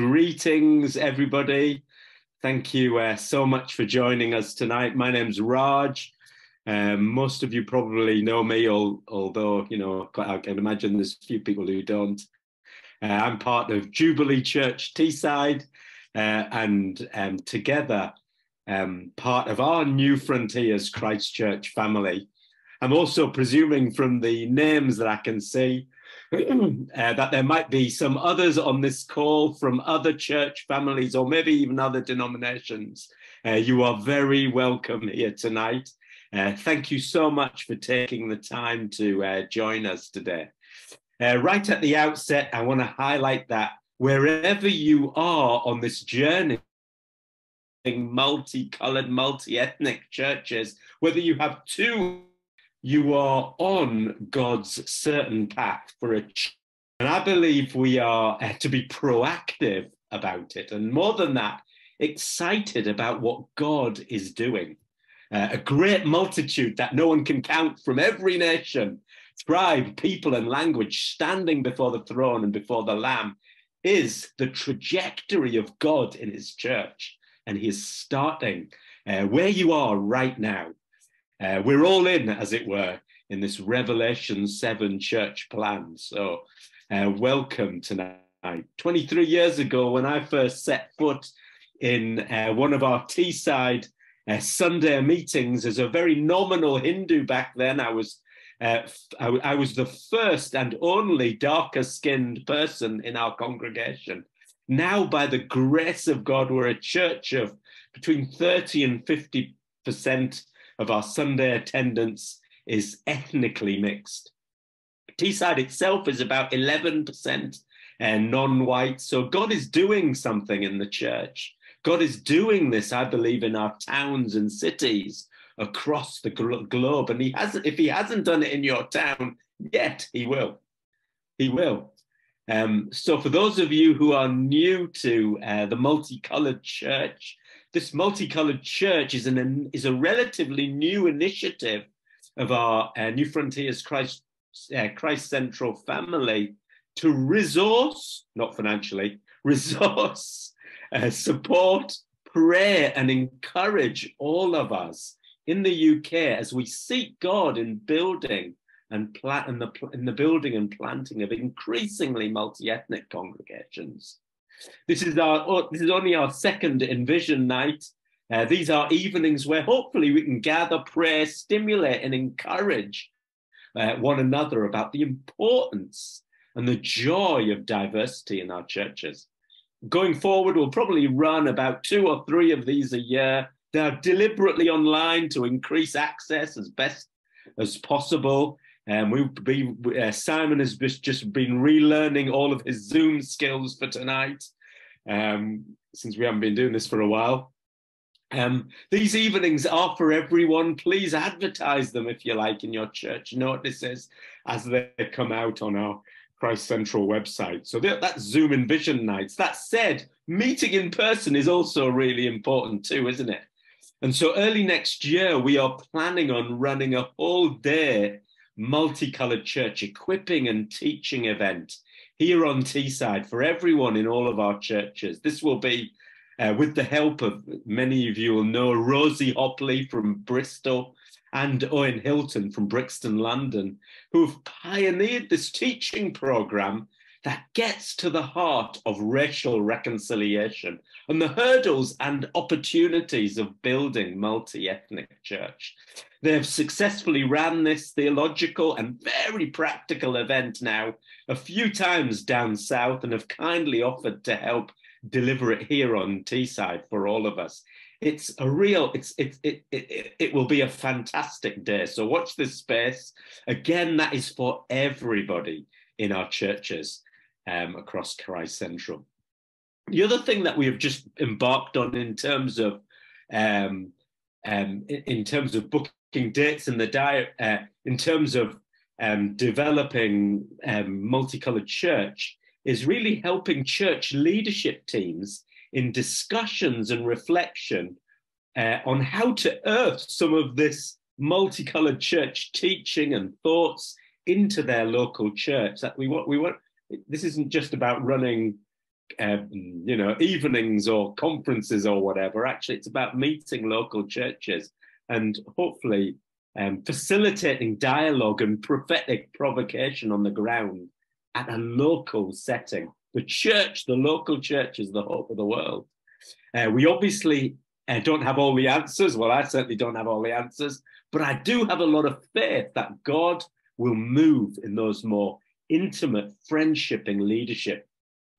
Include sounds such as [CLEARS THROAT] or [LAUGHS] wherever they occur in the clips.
Greetings, everybody. Thank you uh, so much for joining us tonight. My name's Raj. Um, most of you probably know me, although, you know, I can imagine there's a few people who don't. Uh, I'm part of Jubilee Church Teesside, uh, and um, together, um, part of our New Frontiers Christchurch family. I'm also presuming from the names that I can see [CLEARS THROAT] uh, that there might be some others on this call from other church families or maybe even other denominations. Uh, you are very welcome here tonight. Uh, thank you so much for taking the time to uh, join us today. Uh, right at the outset, I want to highlight that wherever you are on this journey, multicolored, multi-ethnic churches, whether you have two you are on God's certain path for a change. And I believe we are uh, to be proactive about it. And more than that, excited about what God is doing. Uh, a great multitude that no one can count from every nation, tribe, people, and language standing before the throne and before the Lamb is the trajectory of God in his church. And he is starting uh, where you are right now uh, we're all in, as it were, in this Revelation 7 church plan. So, uh, welcome tonight. 23 years ago, when I first set foot in uh, one of our Teesside uh, Sunday meetings as a very nominal Hindu back then, I was. Uh, I, I was the first and only darker skinned person in our congregation. Now, by the grace of God, we're a church of between 30 and 50 percent of our Sunday attendance is ethnically mixed. Teesside itself is about 11% uh, non-white. So God is doing something in the church. God is doing this, I believe, in our towns and cities across the globe. And he hasn't, if he hasn't done it in your town yet, he will. He will. Um, so for those of you who are new to uh, the multicolored church, this multicolored church is, an, is a relatively new initiative of our uh, New Frontiers Christ, uh, Christ Central family to resource, not financially, [LAUGHS] resource, uh, support, pray, and encourage all of us in the UK as we seek God in building and in the in the building and planting of increasingly multi-ethnic congregations. This is our oh, this is only our second Envision night. Uh, these are evenings where hopefully we can gather, pray, stimulate, and encourage uh, one another about the importance and the joy of diversity in our churches. Going forward, we'll probably run about two or three of these a year. They are deliberately online to increase access as best as possible. Um, be, uh, Simon has just been relearning all of his Zoom skills for tonight, um, since we haven't been doing this for a while. Um, these evenings are for everyone. Please advertise them if you like in your church notices as they come out on our Christ Central website. So that, that's Zoom Envision nights. That said, meeting in person is also really important too, isn't it? And so early next year, we are planning on running a whole day multicolored church equipping and teaching event here on Teesside for everyone in all of our churches. This will be uh, with the help of many of you will know Rosie Hopley from Bristol and Owen Hilton from Brixton, London, who have pioneered this teaching program that gets to the heart of racial reconciliation and the hurdles and opportunities of building multi-ethnic church. They have successfully ran this theological and very practical event now a few times down south and have kindly offered to help deliver it here on Teesside for all of us. It's a real, it's it, it it it will be a fantastic day. So watch this space. Again, that is for everybody in our churches um, across Christ Central. The other thing that we have just embarked on in terms of um, um, in, terms of booking dates in the diet, uh, in terms of um, developing um, multicolored church, is really helping church leadership teams in discussions and reflection uh, on how to earth some of this multicolored church teaching and thoughts into their local church. That we want, we want this isn't just about running um, you know, evenings or conferences or whatever. Actually, it's about meeting local churches and hopefully um, facilitating dialogue and prophetic provocation on the ground at a local setting. The church, the local church, is the hope of the world. Uh, we obviously uh, don't have all the answers. Well, I certainly don't have all the answers, but I do have a lot of faith that God will move in those more intimate, friendshipping leadership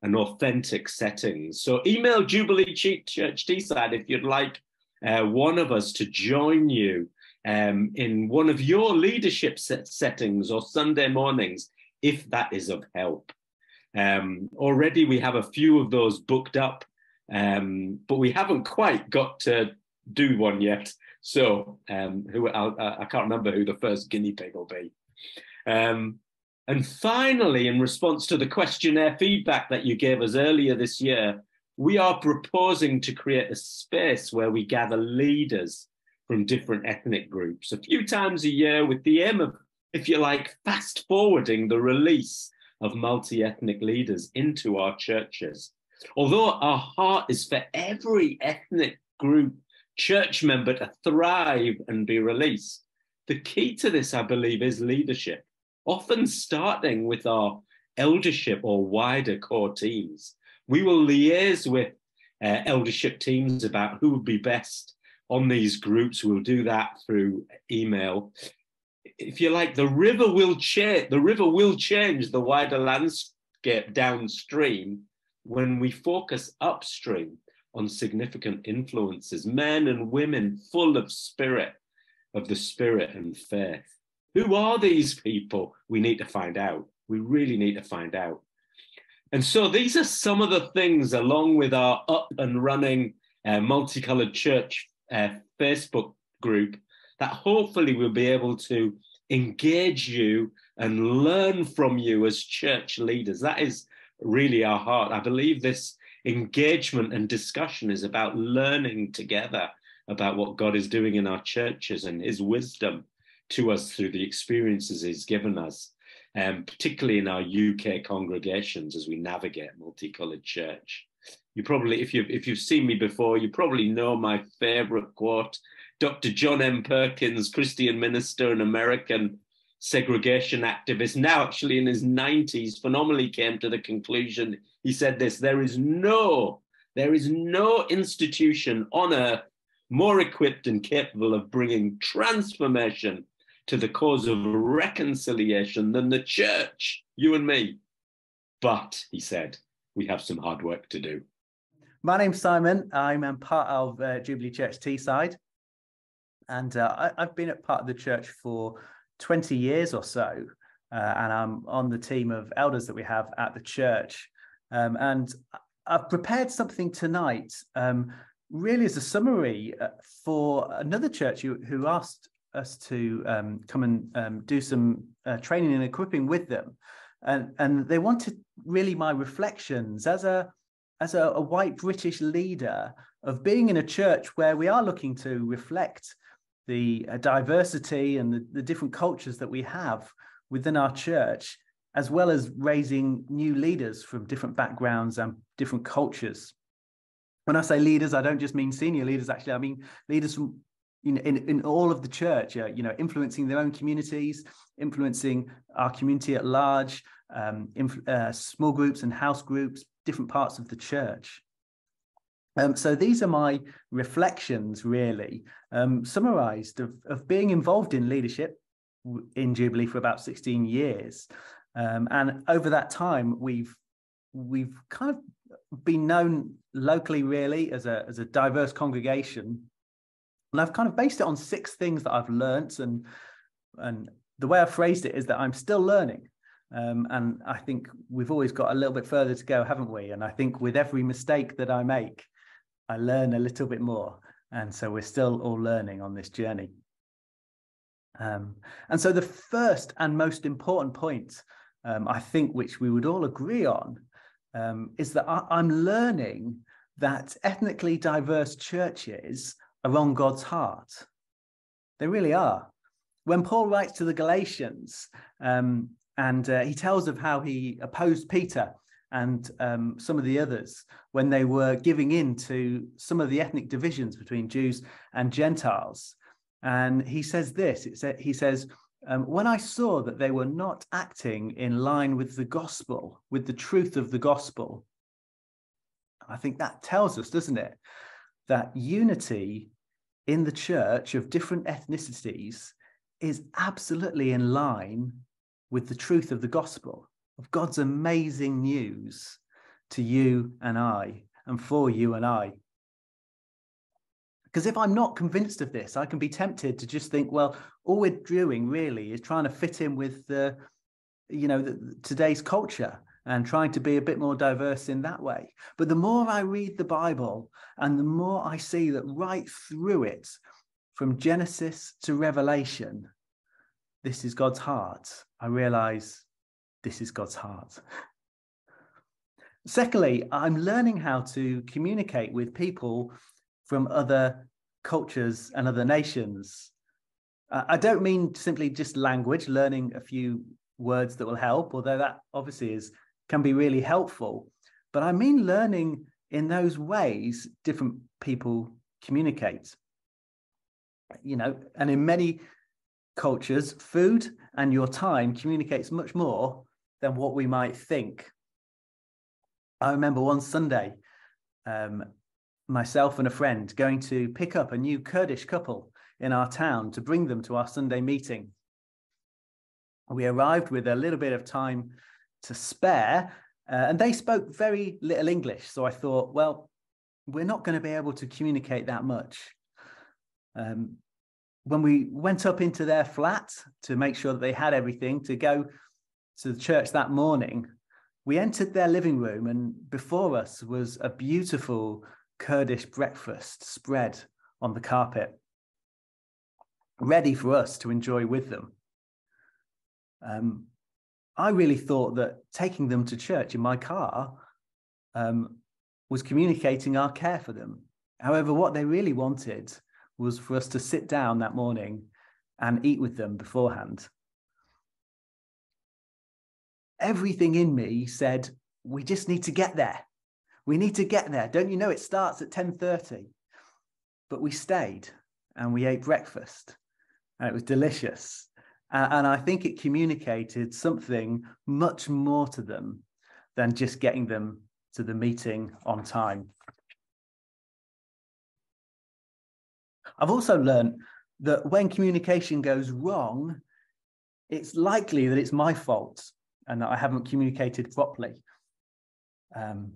and authentic settings. So email Jubilee Church Teesside if you'd like uh, one of us to join you um, in one of your leadership set settings or Sunday mornings, if that is of help. Um, already we have a few of those booked up, um, but we haven't quite got to do one yet. So um, who I can not remember who the first guinea pig will be. Um, and finally, in response to the questionnaire feedback that you gave us earlier this year, we are proposing to create a space where we gather leaders from different ethnic groups a few times a year with the aim of, if you like, fast forwarding the release of multi ethnic leaders into our churches. Although our heart is for every ethnic group church member to thrive and be released, the key to this, I believe, is leadership, often starting with our eldership or wider core teams. We will liaise with uh, eldership teams about who would be best on these groups. We'll do that through email. If you like, the river will change. The river will change the wider landscape downstream when we focus upstream on significant influences, men and women full of spirit, of the spirit and faith. Who are these people? We need to find out. We really need to find out. And so these are some of the things, along with our up and running uh, multicolored church uh, Facebook group that hopefully we'll be able to engage you and learn from you as church leaders. That is really our heart. I believe this engagement and discussion is about learning together about what God is doing in our churches and his wisdom to us through the experiences he's given us, um, particularly in our UK congregations as we navigate multicolored church. You probably, if you've if you've seen me before, you probably know my favorite quote. Dr. John M. Perkins, Christian minister and American segregation activist, now actually in his 90s, phenomenally came to the conclusion. He said this: there is no, there is no institution on earth more equipped and capable of bringing transformation to the cause of reconciliation than the church, you and me. But, he said, we have some hard work to do. My name's Simon. I'm part of uh, Jubilee Church Teesside. And uh, I, have been a part of the church for 20 years or so. Uh, and I'm on the team of elders that we have at the church. Um, and I've prepared something tonight, um, really as a summary uh, for another church who, who asked us to um, come and um, do some uh, training and equipping with them. And, and they wanted really my reflections as a as a, a white British leader of being in a church where we are looking to reflect the uh, diversity and the, the different cultures that we have within our church, as well as raising new leaders from different backgrounds and different cultures. When I say leaders, I don't just mean senior leaders, actually, I mean leaders from in, in, in all of the church, uh, you know, influencing their own communities, influencing our community at large, um, inf- uh, small groups and house groups, different parts of the church. Um, so these are my reflections, really, um, summarized of, of being involved in leadership in Jubilee for about 16 years. Um, and over that time, we've we've kind of been known locally, really, as a, as a diverse congregation. And I've kind of based it on six things that I've learnt. And, and the way I phrased it is that I'm still learning. Um, and I think we've always got a little bit further to go, haven't we? And I think with every mistake that I make, I learn a little bit more. And so we're still all learning on this journey. Um, and so the first and most important point, um, I think, which we would all agree on, um, is that I, I'm learning that ethnically diverse churches are on God's heart. They really are. When Paul writes to the Galatians, um, and uh, he tells of how he opposed Peter and um, some of the others when they were giving in to some of the ethnic divisions between Jews and Gentiles. And he says this he says, um, when I saw that they were not acting in line with the gospel, with the truth of the gospel, I think that tells us, doesn't it, that unity in the church of different ethnicities is absolutely in line with the truth of the gospel, of God's amazing news to you and I, and for you and I. Because if I'm not convinced of this, I can be tempted to just think, well, all we're doing really is trying to fit in with the, you know, the, today's culture and trying to be a bit more diverse in that way. But the more I read the Bible and the more I see that right through it, from Genesis to Revelation, this is God's heart, I realize this is God's heart. Secondly, I'm learning how to communicate with people from other cultures and other nations. I don't mean simply just language, learning a few words that will help, although that obviously is can be really helpful. But I mean learning in those ways different people communicate. You know, and in many cultures, food and your time communicates much more than what we might think. I remember one Sunday, um, myself and a friend going to pick up a new Kurdish couple in our town to bring them to our Sunday meeting. We arrived with a little bit of time to spare, uh, and they spoke very little English. So I thought, well, we're not going to be able to communicate that much. Um, when we went up into their flat to make sure that they had everything to go to the church that morning, we entered their living room, and before us was a beautiful Kurdish breakfast spread on the carpet, ready for us to enjoy with them. Um, I really thought that taking them to church in my car um, was communicating our care for them. However, what they really wanted was for us to sit down that morning and eat with them beforehand. Everything in me said, we just need to get there. We need to get there. Don't you know it starts at 10:30? But we stayed and we ate breakfast and it was delicious. And I think it communicated something much more to them than just getting them to the meeting on time. I've also learned that when communication goes wrong, it's likely that it's my fault and that I haven't communicated properly. Um,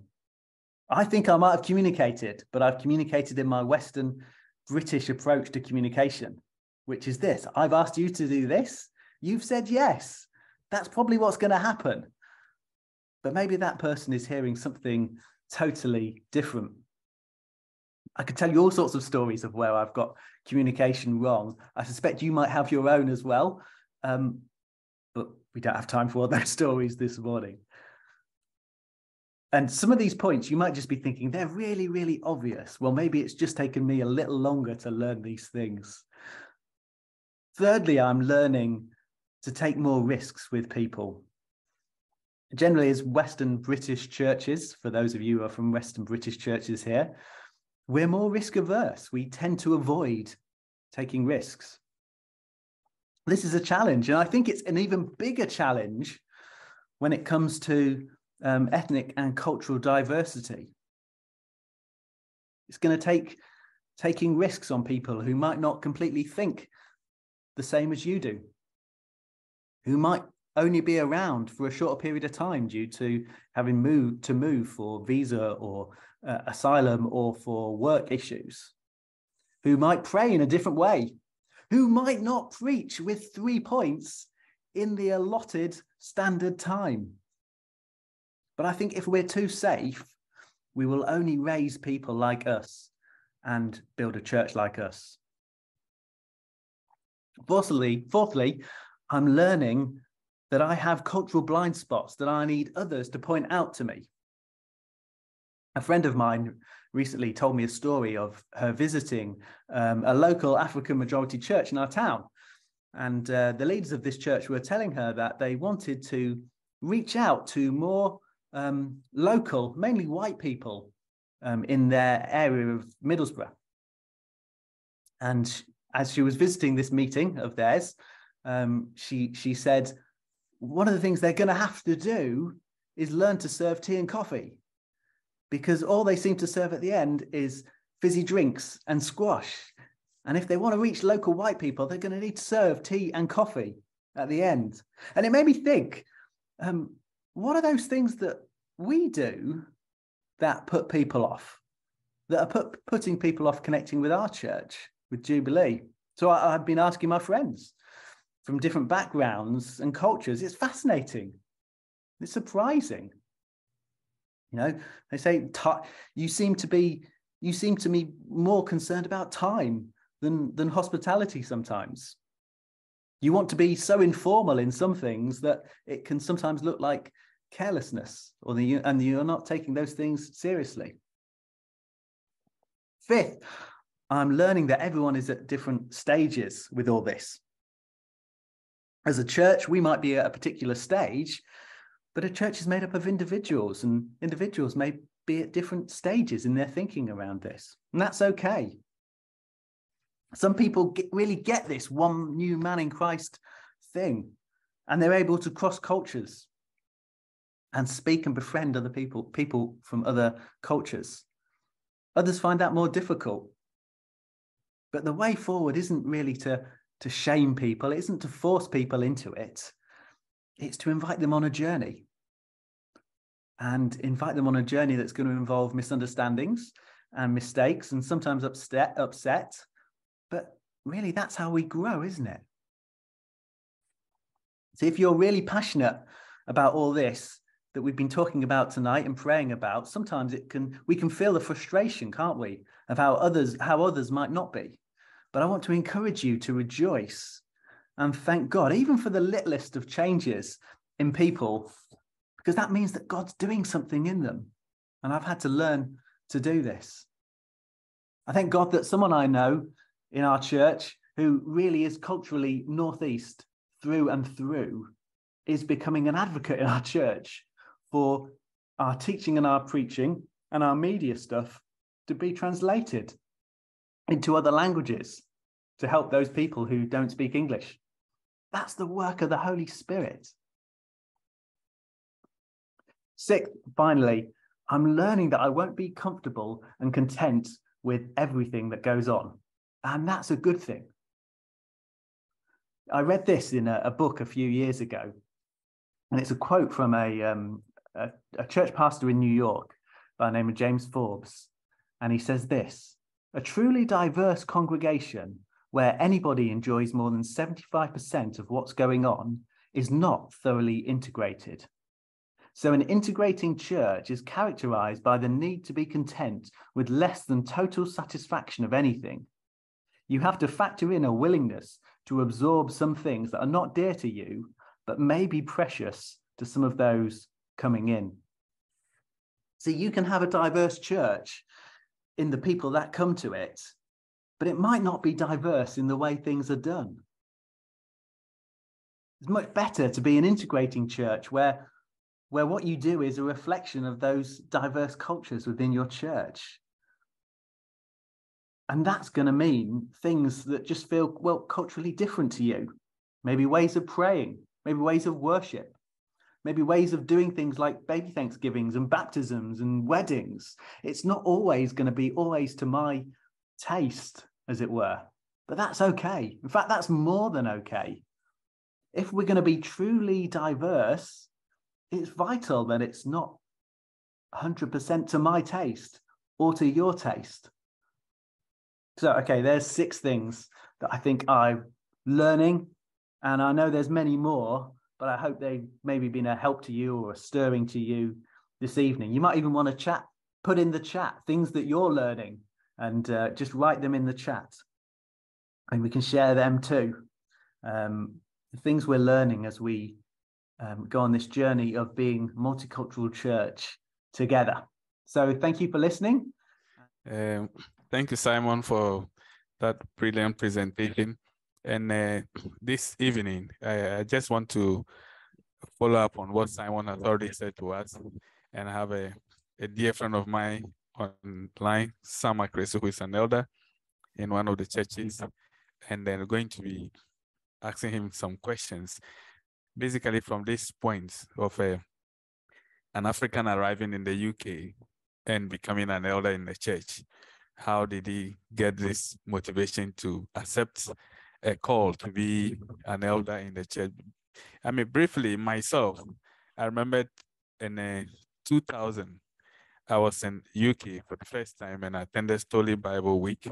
I think I might have communicated, but I've communicated in my Western British approach to communication which is this I've asked you to do this. You've said yes. That's probably what's going to happen. But maybe that person is hearing something totally different. I could tell you all sorts of stories of where I've got communication wrong. I suspect you might have your own as well. Um, but we don't have time for all [LAUGHS] those stories this morning. And some of these points you might just be thinking they're really, really obvious. Well, maybe it's just taken me a little longer to learn these things. Thirdly, I'm learning to take more risks with people. Generally, as Western British churches, for those of you who are from Western British churches here, we're more risk averse. We tend to avoid taking risks. This is a challenge, and I think it's an even bigger challenge when it comes to um, ethnic and cultural diversity. It's going to take taking risks on people who might not completely think the same as you do, who might only be around for a shorter period of time due to having moved to move for visa or uh, asylum or for work issues, who might pray in a different way, who might not preach with three points in the allotted standard time. But I think if we're too safe, we will only raise people like us and build a church like us. Fourthly, fourthly, I'm learning that I have cultural blind spots that I need others to point out to me. A friend of mine recently told me a story of her visiting um, a local African majority church in our town. And uh, the leaders of this church were telling her that they wanted to reach out to more um, local, mainly white people um, in their area of Middlesbrough. And as she was visiting this meeting of theirs, um, she she said, one of the things they're going to have to do is learn to serve tea and coffee, because all they seem to serve at the end is fizzy drinks and squash. And if they want to reach local white people, they're going to need to serve tea and coffee at the end. And it made me think, um, what are those things that we do that put people off, that are put, putting people off connecting with our church, with Jubilee? So I, I've been asking my friends from different backgrounds and cultures. It's fascinating. It's surprising. You know, they say you seem to be you seem to be more concerned about time than than hospitality sometimes. You want to be so informal in some things that it can sometimes look like carelessness, or the and you're not taking those things seriously. Fifth, I'm learning that everyone is at different stages with all this. As a church, we might be at a particular stage, but a church is made up of individuals, and individuals may be at different stages in their thinking around this. And that's okay. Some people get, really get this one new man in Christ thing, and they're able to cross cultures and speak and befriend other people, people from other cultures. Others find that more difficult. But the way forward isn't really to to shame people, it isn't to force people into it, it's to invite them on a journey. And invite them on a journey that's going to involve misunderstandings and mistakes and sometimes upset, upset. But really, that's how we grow, isn't it? So if you're really passionate about all this that we've been talking about tonight and praying about, sometimes it can we can feel the frustration, can't we, of how others how others might not be. But I want to encourage you to rejoice and thank God, even for the littlest of changes in people, because that means that God's doing something in them. And I've had to learn to do this. I thank God that someone I know in our church who really is culturally Northeast through and through is becoming an advocate in our church for our teaching and our preaching and our media stuff to be translated into other languages to help those people who don't speak English. That's the work of the Holy Spirit. Sixth, finally, I'm learning that I won't be comfortable and content with everything that goes on. And that's a good thing. I read this in a, a book a few years ago, and it's a quote from a, um, a, a church pastor in New York by the name of James Forbes. And he says this A truly diverse congregation where anybody enjoys more than 75% of what's going on is not thoroughly integrated. So, an integrating church is characterized by the need to be content with less than total satisfaction of anything. You have to factor in a willingness to absorb some things that are not dear to you, but may be precious to some of those coming in. So, you can have a diverse church in the people that come to it, but it might not be diverse in the way things are done. It's much better to be an integrating church where, where what you do is a reflection of those diverse cultures within your church. And that's going to mean things that just feel, well, culturally different to you. Maybe ways of praying, maybe ways of worship, maybe ways of doing things like baby thanksgivings and baptisms and weddings. It's not always going to be always to my taste, as it were. But that's okay. In fact, that's more than okay. If we're going to be truly diverse, it's vital that it's not 100% to my taste or to your taste. So, okay, there's six things that I think I'm learning. And I know there's many more, but I hope they've maybe been a help to you or a stirring to you this evening. You might even want to chat, put in the chat things that you're learning and uh, just write them in the chat and we can share them too. Um, the things we're learning as we um, go on this journey of being multicultural church together. So thank you for listening. Um, thank you, Simon, for that brilliant presentation. And uh, this evening, I, I, just want to follow up on what Simon has already said to us and have a, a dear friend of mine online, Sam Akresu, who is an elder in one of the churches, and then going to be asking him some questions, basically from this point of a, an African arriving in the UK and becoming an elder in the church. How did he get this motivation to accept a call to be an elder in the church? I mean, briefly, myself, I remember in uh, 2000, I was in UK for the first time and I attended Stoneleigh Bible Week.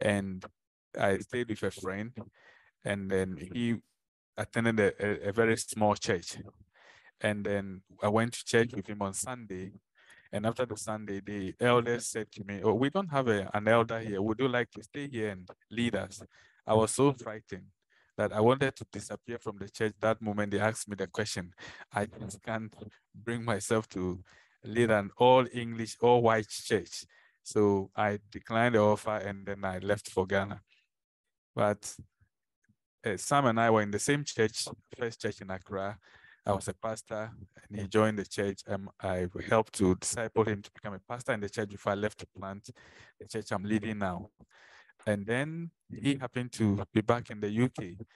And I stayed with a friend and then he attended a, a, a very small church. And then I went to church with him on Sunday and after the Sunday, the elders said to me, Oh, we don't have a, an elder here. Would you like to stay here and lead us? I was so frightened that I wanted to disappear from the church. That moment they asked me the question, I just can't bring myself to lead an all English, all white church. So I declined the offer and then I left for Ghana. But uh, Sam and I were in the same church, first church in Accra. I was a pastor and he joined the church. Um, I helped to disciple him to become a pastor in the church before I left to plant the church I'm leading now. And then he happened to be back in the UK.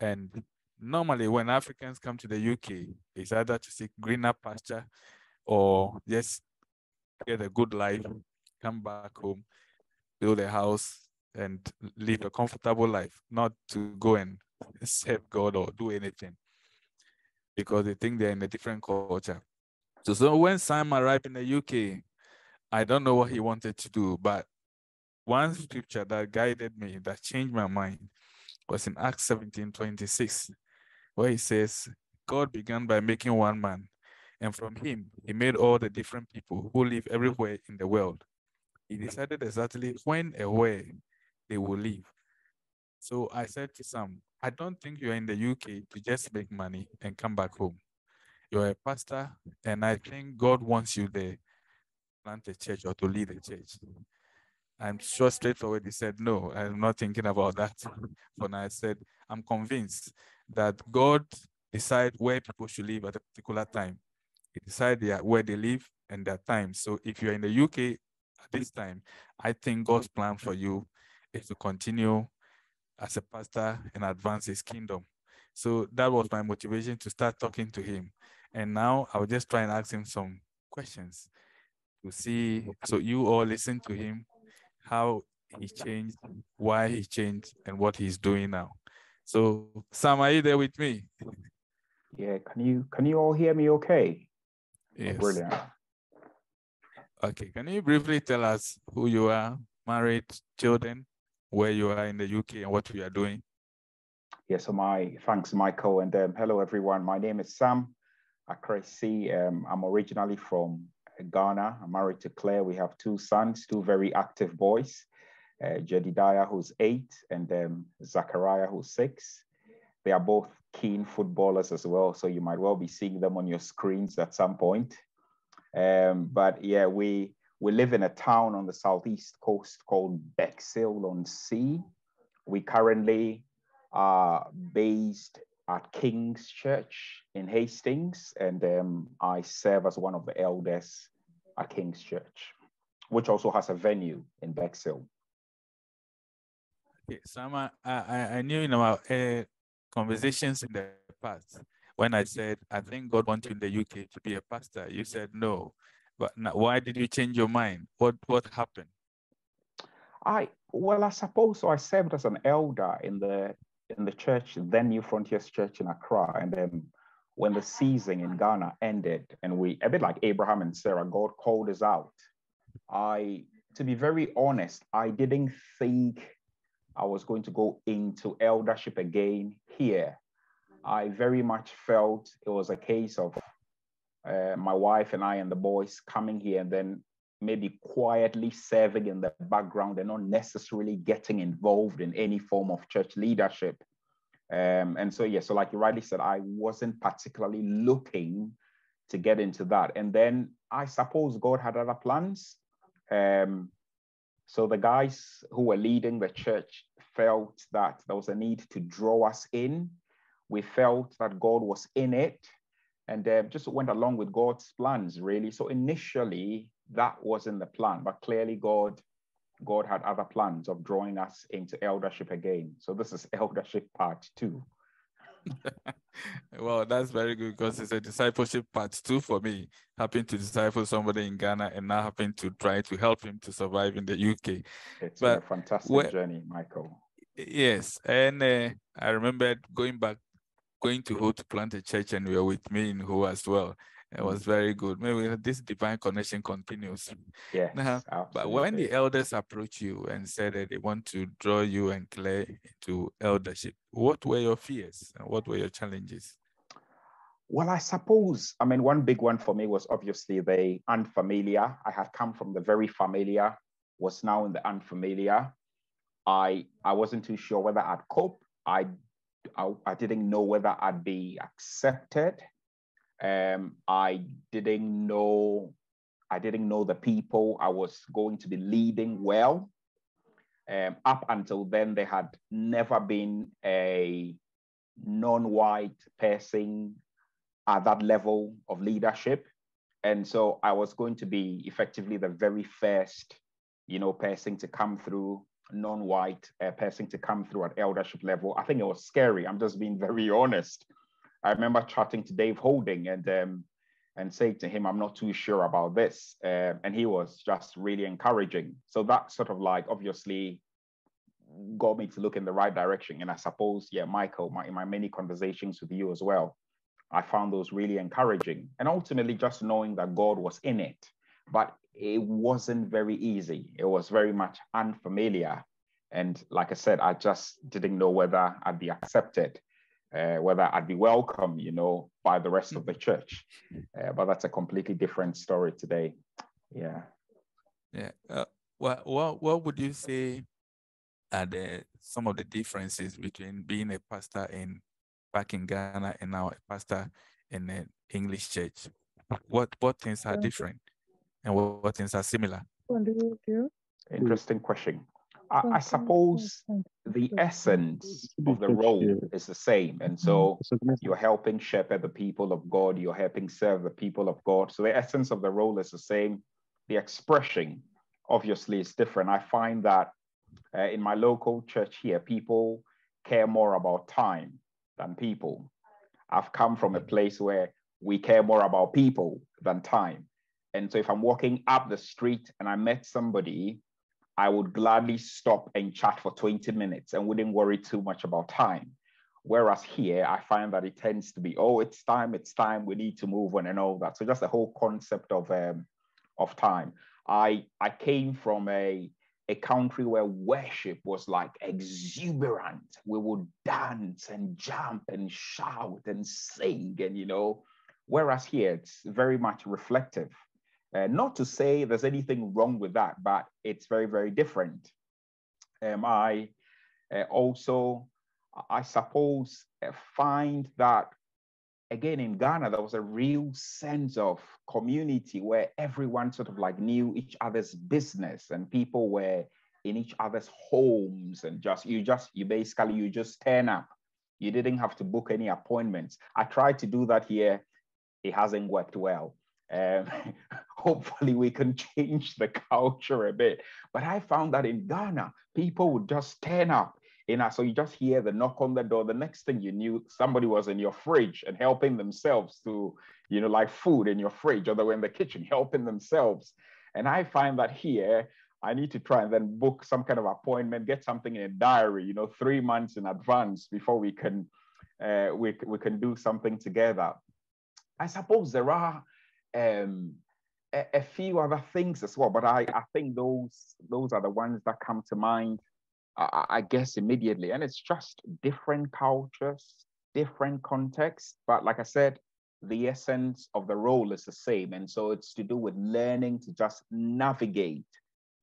And normally when Africans come to the UK, it's either to seek greener pasture or just get a good life, come back home, build a house, and live a comfortable life, not to go and serve God or do anything because they think they're in a different culture. So, so when Sam arrived in the UK, I don't know what he wanted to do, but one scripture that guided me, that changed my mind, was in Acts 17 26, where he says, God began by making one man, and from him, he made all the different people who live everywhere in the world. He decided exactly when and where they will live. So I said to Sam, I don't think you're in the UK to just make money and come back home. You're a pastor, and I think God wants you there, to plant a church or to lead a church. I'm sure straightforward he said, No, I'm not thinking about that. [LAUGHS] Now, I said, I'm convinced that God decides where people should live at a particular time. Decide where they live and their time. So if you're in the UK at this time, I think God's plan for you is to continue as a pastor and advance his kingdom. So that was my motivation to start talking to him. And now I'll just try and ask him some questions to see. So you all listen to him, how he changed, why he changed, and what he's doing now. So Sam, are you there with me? Yeah, can you can you all hear me okay? Yes. Oh, brilliant. Okay, can you briefly tell us who you are, married, children, where you are in the UK and what you are doing? Yeah, so my thanks, Michael, and um, hello everyone. My name is Sam Akresi. Um, I'm originally from Ghana. I'm married to Claire. We have two sons, two very active boys, uh, Jedidiah, who's eight, and um, Zachariah, who's six. They are both keen footballers as well, so you might well be seeing them on your screens at some point. Um, but yeah, we we live in a town on the southeast coast called Bexhill on Sea. We currently are based at King's Church in Hastings, and um, I serve as one of the elders at King's Church, which also has a venue in Bexhill. Okay, Sam, I, I, knew in our uh, conversations in the past when I said, I think God wants you in the UK to be a pastor, you said no. But now, why did you change your mind? What what happened? I well, I suppose so. I served as an elder in the in the church, then New Frontiers Church in Accra, and then when the season in Ghana ended, and we a bit like Abraham and Sarah, God called us out. I, to be very honest, I didn't think I was going to go into eldership again here. I very much felt it was a case of uh, my wife and I and the boys coming here and then maybe quietly serving in the background and not necessarily getting involved in any form of church leadership. Um, and so, yeah, so like you rightly said, I wasn't particularly looking to get into that. And then I suppose God had other plans. Um, so the guys who were leading the church felt that there was a need to draw us in we felt that God was in it and uh, just went along with God's plans, really. So initially, that wasn't the plan, but clearly, God. God had other plans of drawing us into eldership again. So this is [LAUGHS] eldership part two. [LAUGHS] well, that's very good because it's a discipleship part two for me. Helping to disciple somebody in Ghana and now having to try to help him to survive in the UK. It's but a fantastic journey, Michael. Yes, and uh, I remember going back, going to Ho to plant a church, and you were with me in Ho as well. It was mm. very good. Maybe this divine connection continues. Yeah. Now, but when the elders approach you and said that they want to draw you and Claire into eldership, what were your fears and what were your challenges? Well, I suppose, I mean, one big one for me was obviously the unfamiliar. I had come from the very familiar, was now in the unfamiliar. I I wasn't too sure whether I'd cope. I, I, I didn't know whether I'd be accepted. Um, I didn't know I didn't know the people I was going to be leading well. Um, up until then, there had never been a non-white person at that level of leadership, and so I was going to be effectively the very first, you know, person to come through non-white uh, person to come through at eldership level. I think it was scary. I'm just being very honest. I remember chatting to Dave Holding and um, and saying to him, "I'm not too sure about this," uh, and he was just really encouraging. So that sort of like obviously got me to look in the right direction. And I suppose, yeah, Michael, my, in my many conversations with you as well, I found those really encouraging. And ultimately, just knowing that God was in it, but it wasn't very easy. It was very much unfamiliar. And like I said, I just didn't know whether I'd be accepted, uh, whether I'd be welcome, you know, by the rest of the church. Uh, but that's a completely different story today. Yeah. Yeah. Uh, what, what, what would you say are the, some of the differences between being a pastor in back in Ghana and now a pastor in an English church? What, what things are different? and what, what things are similar? Interesting question. I, I, suppose the essence of the role is the same. And so you're helping shepherd the people of God, you're helping serve the people of God. So the essence of the role is the same. The expression, obviously, is different. I find that uh, in my local church here, people care more about time than people. I've come from a place where we care more about people than time. And so if I'm walking up the street and I met somebody, I would gladly stop and chat for 20 minutes and wouldn't worry too much about time. Whereas here, I find that it tends to be, oh, it's time, it's time, we need to move on and all that. So just the whole concept of um, of time. I I came from a a country where worship was like exuberant. We would dance and jump and shout and sing, and you know, whereas here it's very much reflective. Uh, not to say there's anything wrong with that, but it's very, very different. Um, I uh, also, I suppose, uh, find that again in Ghana, there was a real sense of community where everyone sort of like knew each other's business and people were in each other's homes and just, you just, you basically, you just turn up. You didn't have to book any appointments. I tried to do that here. It hasn't worked well. Um, [LAUGHS] hopefully, we can change the culture a bit. But I found that in Ghana, people would just turn up. You know, so you just hear the knock on the door. The next thing you knew, somebody was in your fridge and helping themselves to, you know, like food in your fridge, or they were in the kitchen helping themselves. And I find that here, I need to try and then book some kind of appointment, get something in a diary, you know, three months in advance before we can uh, we, we can do something together. I suppose there are um, a, a, few other things as well, but I, I think those those are the ones that come to mind, I, I guess, immediately. And it's just different cultures, different contexts. But like I said, the essence of the role is the same. And so it's to do with learning to just navigate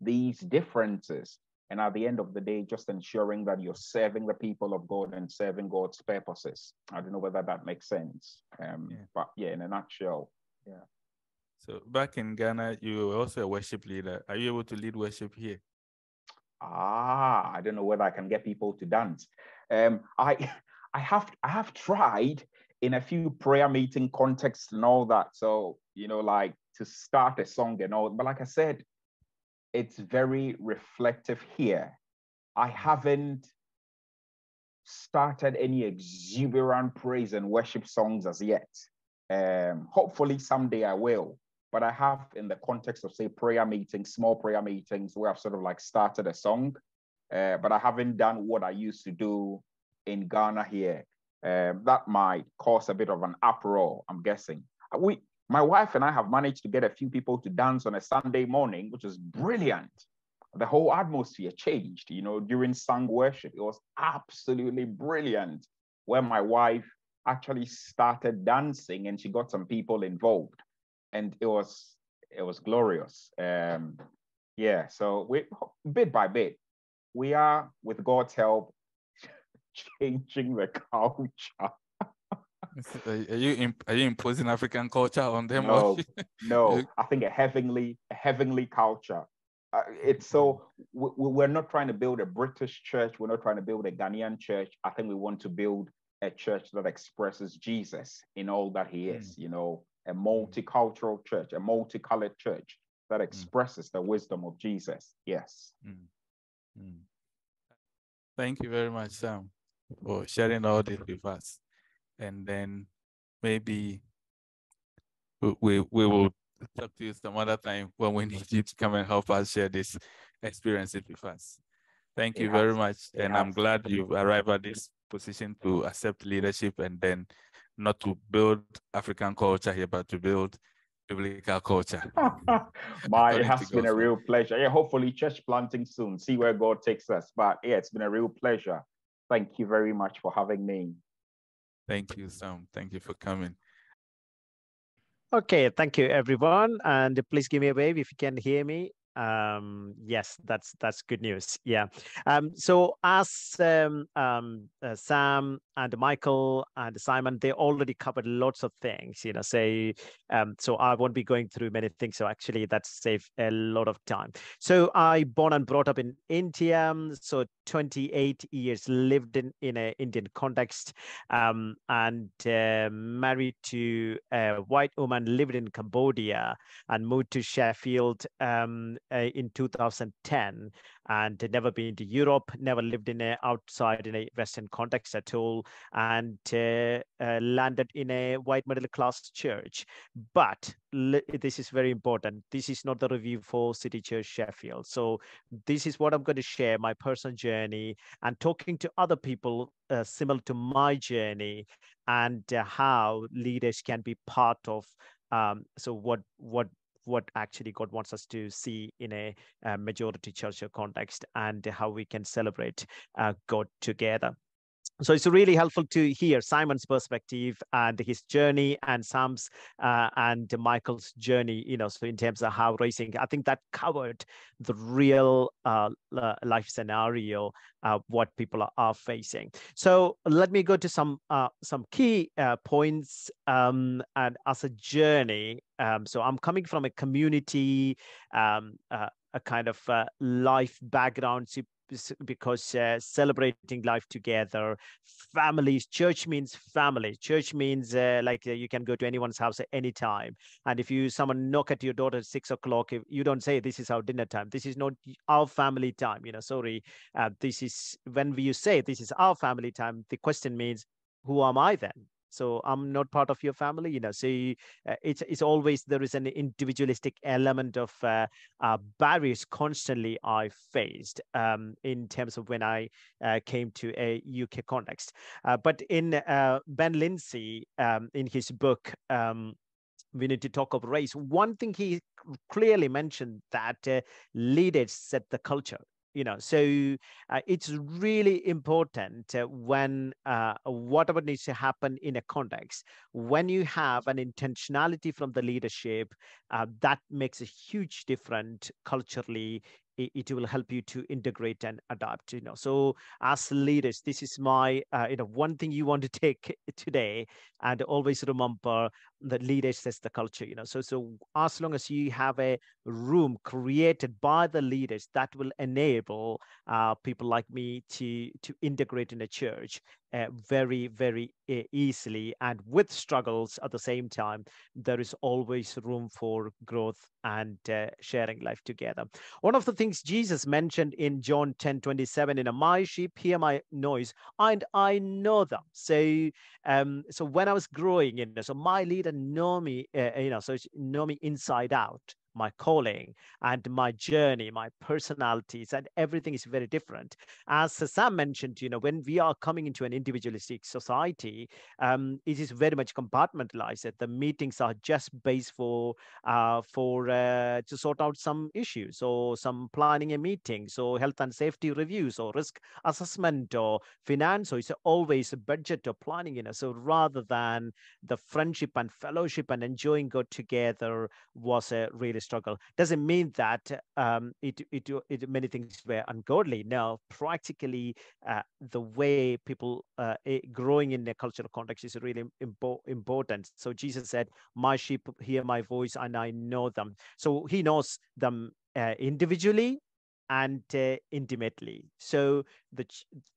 these differences. And at the end of the day, just ensuring that you're serving the people of God and serving God's purposes. I don't know whether that makes sense. Um, yeah. But yeah, in a nutshell, yeah. So back in Ghana, you were also a worship leader. Are you able to lead worship here? Ah, I don't know whether I can get people to dance. Um, I [LAUGHS] I have I have tried in a few prayer meeting contexts and all that. So, you know, like to start a song and all, but like I said, it's very reflective here. I haven't started any exuberant praise and worship songs as yet. Um, hopefully someday I will. But I have, in the context of say prayer meetings, small prayer meetings, where I've sort of like started a song, uh, but I haven't done what I used to do in Ghana here. Um, that might cause a bit of an uproar, I'm guessing. We, my wife and I have managed to get a few people to dance on a Sunday morning, which is brilliant. The whole atmosphere changed, you know, during sung worship. It was absolutely brilliant where my wife actually started dancing and she got some people involved and it was it was glorious. Um, yeah, so we bit by bit, we are with God's help [LAUGHS] changing the culture. are you are you imposing African culture on them? No, [LAUGHS] no. I think a heavenly a heavenly culture. Uh, it's so we, we're not trying to build a British church. We're not trying to build a Ghanaian church. I think we want to build a church that expresses Jesus in all that He is. Mm. You know, a multicultural church, a multicolored church that mm. expresses mm. the wisdom of Jesus. Yes. Mm. mm. Thank you very much, Sam, for sharing all this with us. And then maybe we, we, we will talk to you some other time when we [LAUGHS] need you to come and help us share this experience with us. Thank you very much. And I'm glad you've arrived at this position to accept leadership and then not to build African culture here, but to build biblical culture. [LAUGHS] My, it has been a real pleasure. Yeah, hopefully church planting soon. See where God takes us. But yeah, it's been a real pleasure. Thank you very much for having me. Thank you, Sam. Thank you for coming. Okay, thank you, everyone. And please give me a wave if you can hear me um yes that's that's good news yeah. Um so as um, um uh, sam and michael and simon they already covered lots of things you know say um so i won't be going through many things so actually that saves a lot of time. So i born and brought up in india so 28 years lived in in an indian context um and uh, married to a white woman lived in cambodia and moved to sheffield um in 2010 and never been to Europe, never lived in a outside in a Western context at all, and uh, uh, landed in a white middle class church. But this is very important. This is not the review for City Church Sheffield. So this is what I'm going to share my personal journey and talking to other people uh, similar to my journey and uh, how leaders can be part of um, so what what what actually God wants us to see in a, a majority church context and how we can celebrate uh, God together so it's really helpful to hear Simon's perspective and his journey and Sam's uh, and Michael's journey, you know, so in terms of how racing, I think that covered the real uh, life scenario, uh, what people are, facing. So let me go to some uh, some key uh, points um, and as a journey. Um, so I'm coming from a community, um, uh, a kind of life background. Because uh, celebrating life together families church means family. Church means uh, like uh, you can go to anyone's house at any time. And if you someone knock at your door at six o'clock you don't say this is our dinner time. This is not our family time you know sorry. Uh, this is when you say this is our family time the question means who am i then so i'm not part of your family you know so you, uh, it's it's always there is an individualistic element of uh, uh, barriers constantly i faced um, in terms of when i uh, came to a uk context uh, but in uh, ben lindsay um, in his book um, we need to talk of race. One thing he clearly mentioned that leaders set the culture you know so uh, it's really important when uh, whatever needs to happen in a context when you have an intentionality from the leadership uh, that makes a huge difference culturally it, it, will help you to integrate and adapt you know. So as leaders this is my uh, you know one thing you want to [LAUGHS] take today and always remember that leaders is the culture you know. So so as long as you have a room created by the leaders that will enable uh, people like me to to integrate in a church uh, very very easily and with struggles at the same time there is always room for growth and uh, sharing life together. One of the things jesus mentioned in john 10 27 in my sheep hear my noise and i know them. So um so when i was growing you know so my leader know me uh, you know so know me inside out my calling and my journey, my personalities, and everything is very different. As Sam mentioned, you know, when we are coming into an individualistic society, um, it is very much compartmentalized. That The meetings are just based for uh, for uh, to sort out some issues or some planning a meeting, so health and safety reviews or risk assessment or finance. So it's always a budget or planning, you know. So rather than the friendship and fellowship and enjoying God together was a really struggle doesn't mean that um, it, it, it, many things were ungodly. No, practically uh, the way people uh, growing in a cultural context is really impo- important. So Jesus said, "My sheep hear my voice, and I know them." So He knows them uh, individually and uh, intimately. So the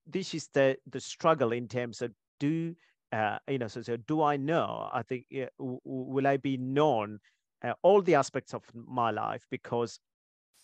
this is the the struggle in terms of do uh, you know so, so do i know i think uh, w- will i be known uh, all the aspects of my life because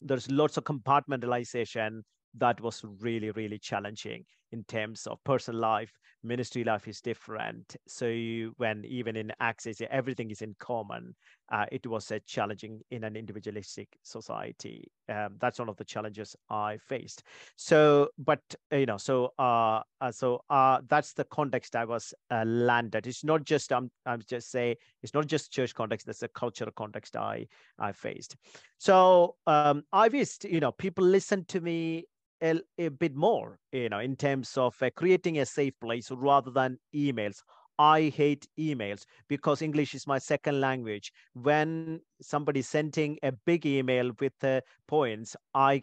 there's lots of compartmentalization that was really really challenging in terms of personal life ministry life is different. So you, when even in access everything is in common uh, it was a challenging in an individualistic society. Um, that's one of the challenges i faced. So but uh, you know so uh, uh so uh, that's the context i was uh, landed. It's not just i'm i'm just say it's not just church context that's a cultural context i i faced. So um i wished you know people listen to me a, a bit more, you know, in terms of uh, creating a safe place rather than emails. I hate emails because English is my second language. When somebody's sending a big email with uh, points, I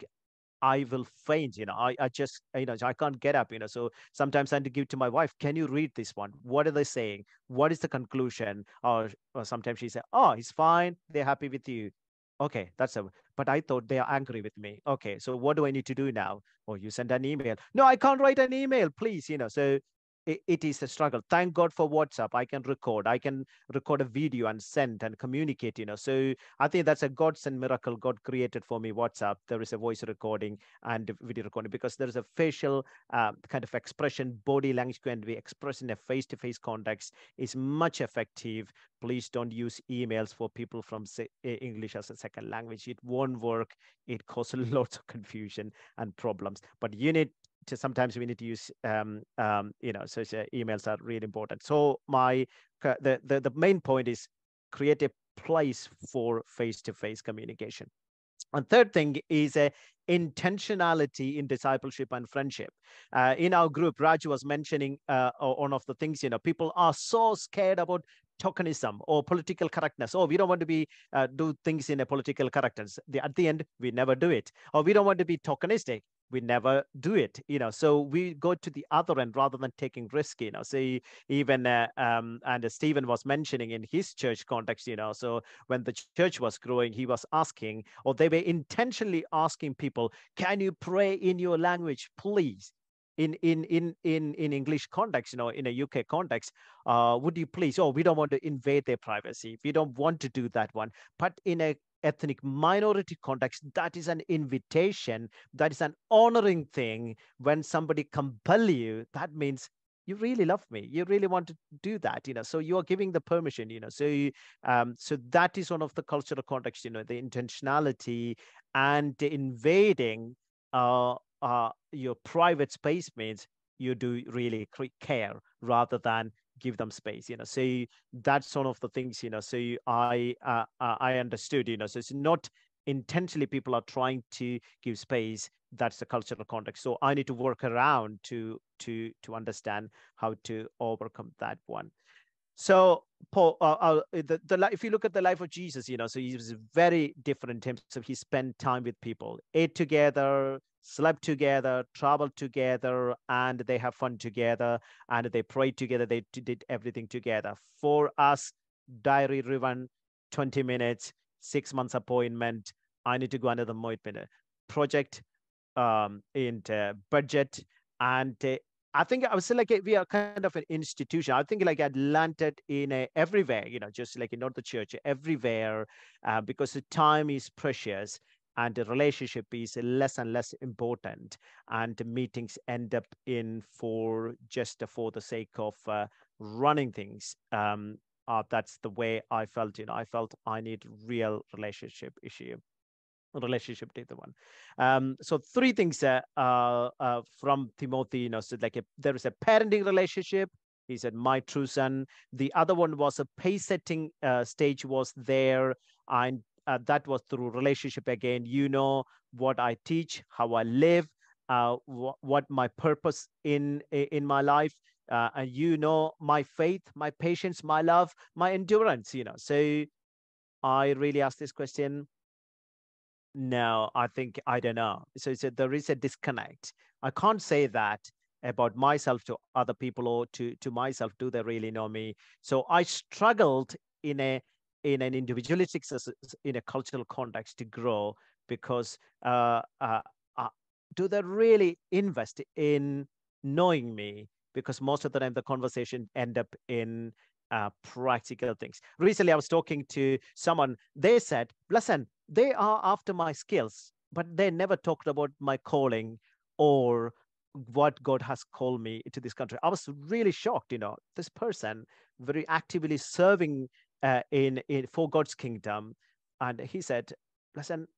I will faint, you know, I, I just, you know, I can't get up, you know. So sometimes I have to give to my wife, can you read this one? What are they saying? What is the conclusion? Or, or sometimes she said, oh, he's fine. They're happy with you okay that's a but i thought they are angry with me. Okay so what do i need to do now? Or oh, you send an email. No i can't write an email please you know so it, is a struggle. Thank god for whatsapp. I can record. I can record a video and send and communicate you know. So i think that's a godsend miracle god created for me whatsapp. There is a voice recording and video recording because there is a facial uh, kind of expression body language can be expressed in a face-to-face context is much effective. Please don't use emails for people from english as a second language. It won't work. It causes [LAUGHS] lots of confusion and problems. But you need to sometimes we need to use um, um, you know so emails are really important so my the, the the main point is create a place for face-to-face communication and third thing is a intentionality in discipleship and friendship. Uh, in our group, Raj was mentioning uh, one of the things, you know, people are so scared about tokenism or political correctness. Oh, we don't want to be uh, do things in a political correctness. The, at the end, we never do it. Or we don't want to be tokenistic we never do it you know? So we go to the other end rather than taking risk you know? So even uh, um, and stephen was mentioning in his church context you know? So when the church was growing he was asking or they were intentionally asking people can you pray in your language please? In in in in in english context you know in a uk context uh would you please? Oh we don't want to invade their privacy. We don't want to do that one. But in a ethnic minority context that is an invitation that is an honoring thing. When somebody compel you that means you really love me. You really want to do that you know so you are giving the permission you know so you, um so that is one of the cultural context you know the intentionality and invading uh uh your private space means you do really care rather than give them space you know so that's one of the things you know so i uh, uh, i understood you know so it's not intentionally people are trying to give space that's the cultural context. So i need to work around to to to understand how to overcome that one So Paul, uh, uh, the, the if you look at the life of Jesus, you know, so he was very different in terms of he spent time with people, ate together, slept together, traveled together, and they have fun together, and they prayed together. They did everything together. For us, diary driven, 20 minutes, six months appointment. I need to go another minute project um, in budget and uh, I think I was like we are kind of an institution. I think like I'd landed in a, everywhere, you know, just like not the church, everywhere, uh, because the time is precious and the relationship is less and less important, and the meetings end up in for just for the sake of uh, running things. Um, uh, that's the way I felt. You know, I felt I need real relationship issue relationship to the one. Um, so three things uh, uh, from Timothy, you know, so like a, there is a parenting relationship. He said, my true son. The other one was a pace setting uh, stage was there. And uh, that was through relationship again. You know what I teach, how I live, uh, wh what my purpose in in my life. Uh, and you know my faith, my patience, my love, my endurance, you know. So I really ask this question no, I think I don't know. So, so there is a disconnect. I can't say that about myself to other people or to to myself. Do they really know me? So I struggled in a in an individualistic in a cultural context to grow because uh, uh, uh, do they really invest in knowing me? Because most of the time the conversation end up in uh, practical things. Recently, I was talking to someone. They said, "Listen, they are after my skills, but they never talked about my calling or what God has called me to this country." I was really shocked. You know, this person very actively serving uh, in in for God's kingdom, and he said, "Listen."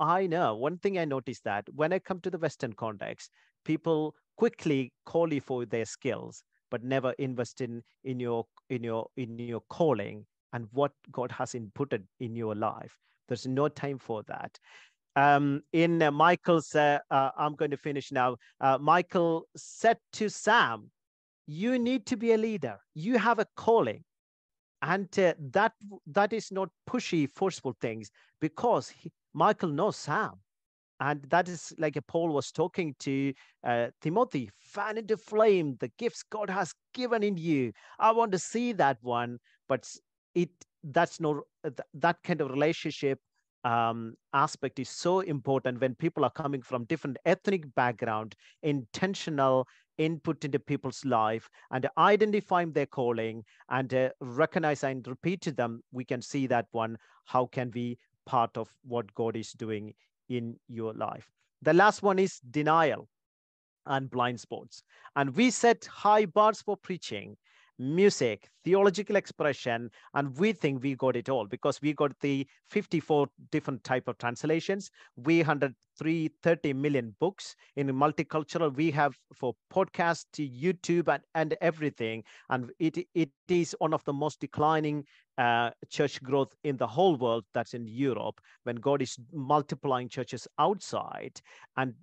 I know one thing I noticed that when I come to the Western context, people quickly call you for their skills but never invest in in your in your in your calling and what God has inputted in your life. There's no time for that. Um, in uh, Michael's, uh, uh, I'm going to finish now. Michael said to Sam, "You need to be a leader. You have a calling." and uh, that that is not pushy forceful things because he, michael knows sam and that is like Paul was talking to uh, Timothy, fan into flame the gifts God has given in you. I want to see that one, but it that's no that kind of relationship um, aspect is so important when people are coming from different ethnic background, intentional input into people's life and identifying their calling and uh, recognize and repeat to them, we can see that one. How can we part of what God is doing in your life. The last one is denial and blind spots. And we set high bars for preaching, music, theological expression, and we think we got it all because we got the 54 different type of translations. We 130 million books in multicultural. We have for podcast YouTube and, and everything. And it, it is one of the most declining uh, church growth in the whole world that's in Europe when God is multiplying churches outside. And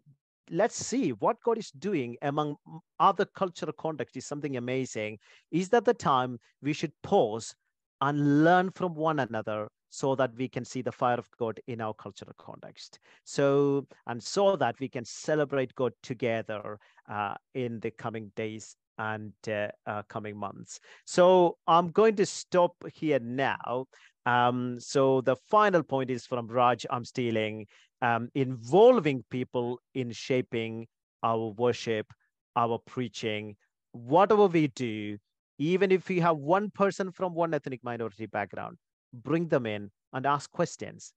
let's see what God is doing among other cultural contexts is something amazing. Is that the time we should pause and learn from one another so that we can see the fire of God in our cultural context. So, and so that we can celebrate God together uh, in the coming days and uh, uh, coming months. So I'm going to stop here now. Um, so the final point is from Raj, I'm stealing, um, involving people in shaping our worship, our preaching, whatever we do, even if we have one person from one ethnic minority background, bring them in and ask questions.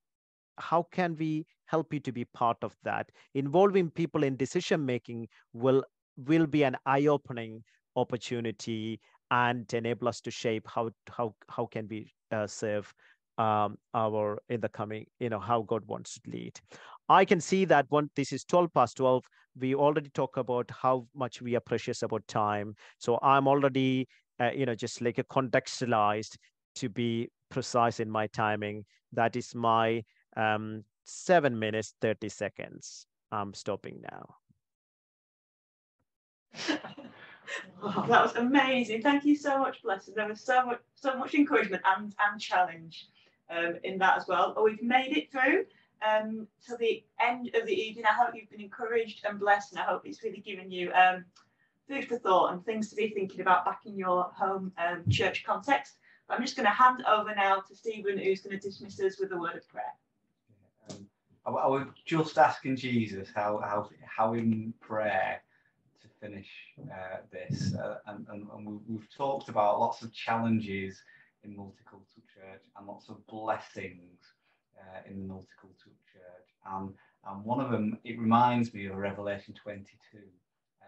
How can we help you to be part of that? Involving people in decision making will will be an eye-opening opportunity and enable us to shape how how how can we uh, serve um, our in the coming you know how god wants to lead. I can see that one this is 12 past 12 we already talk about how much we are precious about time. So i'm already uh, you know just like a contextualized to be precise in my timing. That is my um, seven minutes 30 seconds. I'm stopping now [LAUGHS] [LAUGHS] That was amazing. Thank you so much, Blessed. There was so much, so much encouragement and, and challenge um, in that as well. But we've made it through um, to the end of the evening. I hope you've been encouraged and blessed, and I hope it's really given you um, food for thought and things to be thinking about back in your home um, church context. But I'm just going to hand over now to Stephen, who's going to dismiss us with a word of prayer. Um, I, I was just asking Jesus how how how in prayer finish uh, this, uh, and, and, and we, we've talked about lots of challenges in multicultural church and lots of blessings uh, in the multicultural church, and and one of them it reminds me of Revelation 22.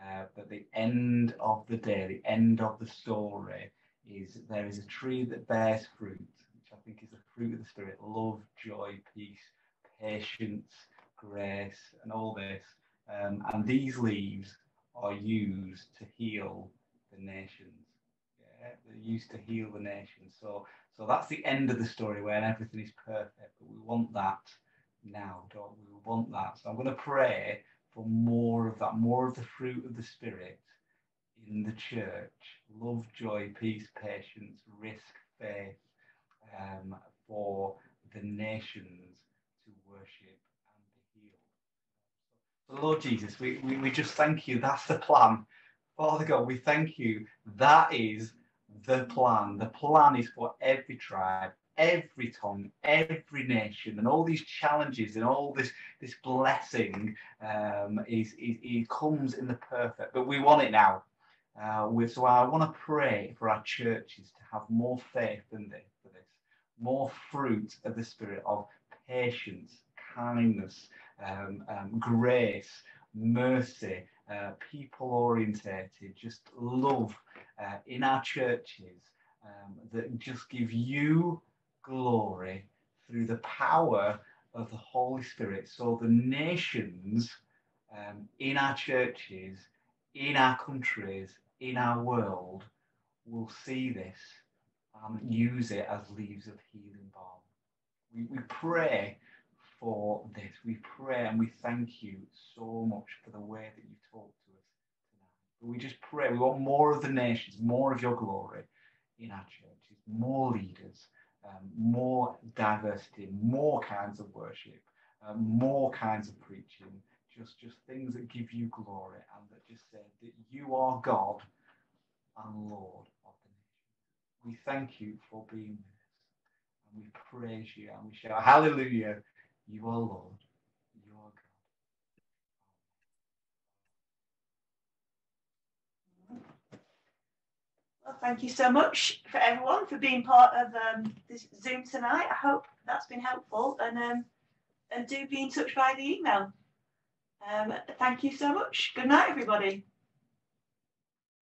Uh, that the end of the day, the end of the story, is there is a tree that bears fruit, which I think is the fruit of the Spirit love, joy, peace, patience, grace, and all this. Um, and these leaves are used to heal the nations. Yeah, they're used to heal the nations. So, so that's the end of the story where everything is perfect. But we want that now, don't we? We want that. So I'm going to pray for more of that, more of the fruit of the Spirit in the church love, joy, peace, patience, risk, faith um, for the nations to worship and be healed. So, Lord Jesus, we, we, we just thank you. That's the plan. Father God, we thank you. That is the plan. The plan is for every tribe, every tongue, every nation, and all these challenges and all this this blessing um, is, is comes in the perfect. But we want it now. Uh, with, so I want to pray for our churches to have more faith than this, for this, more fruit of the spirit of patience, kindness, um, um, grace, mercy, uh, people orientated, just love uh, in our churches um, that just give you glory through the power of the Holy Spirit. So the nations um, in our churches, in our countries, in our world will see this and use it as leaves of healing balm. We, we pray for this. We pray and we thank you so much for the way that you talk to us tonight. We just pray. We want more of the nations, more of your glory in our churches, more leaders, um, more diversity, more kinds of worship, um, more kinds of preaching, just just things that give you glory and that just say that you are God and Lord of the nation. We thank you for being with us and we praise you and we shout hallelujah you are Lord you are God well, thank you so much for everyone for being part of um, this Zoom tonight. I hope that's been helpful and um, and do be in touch by the email. Um, thank you so much. Good night, everybody.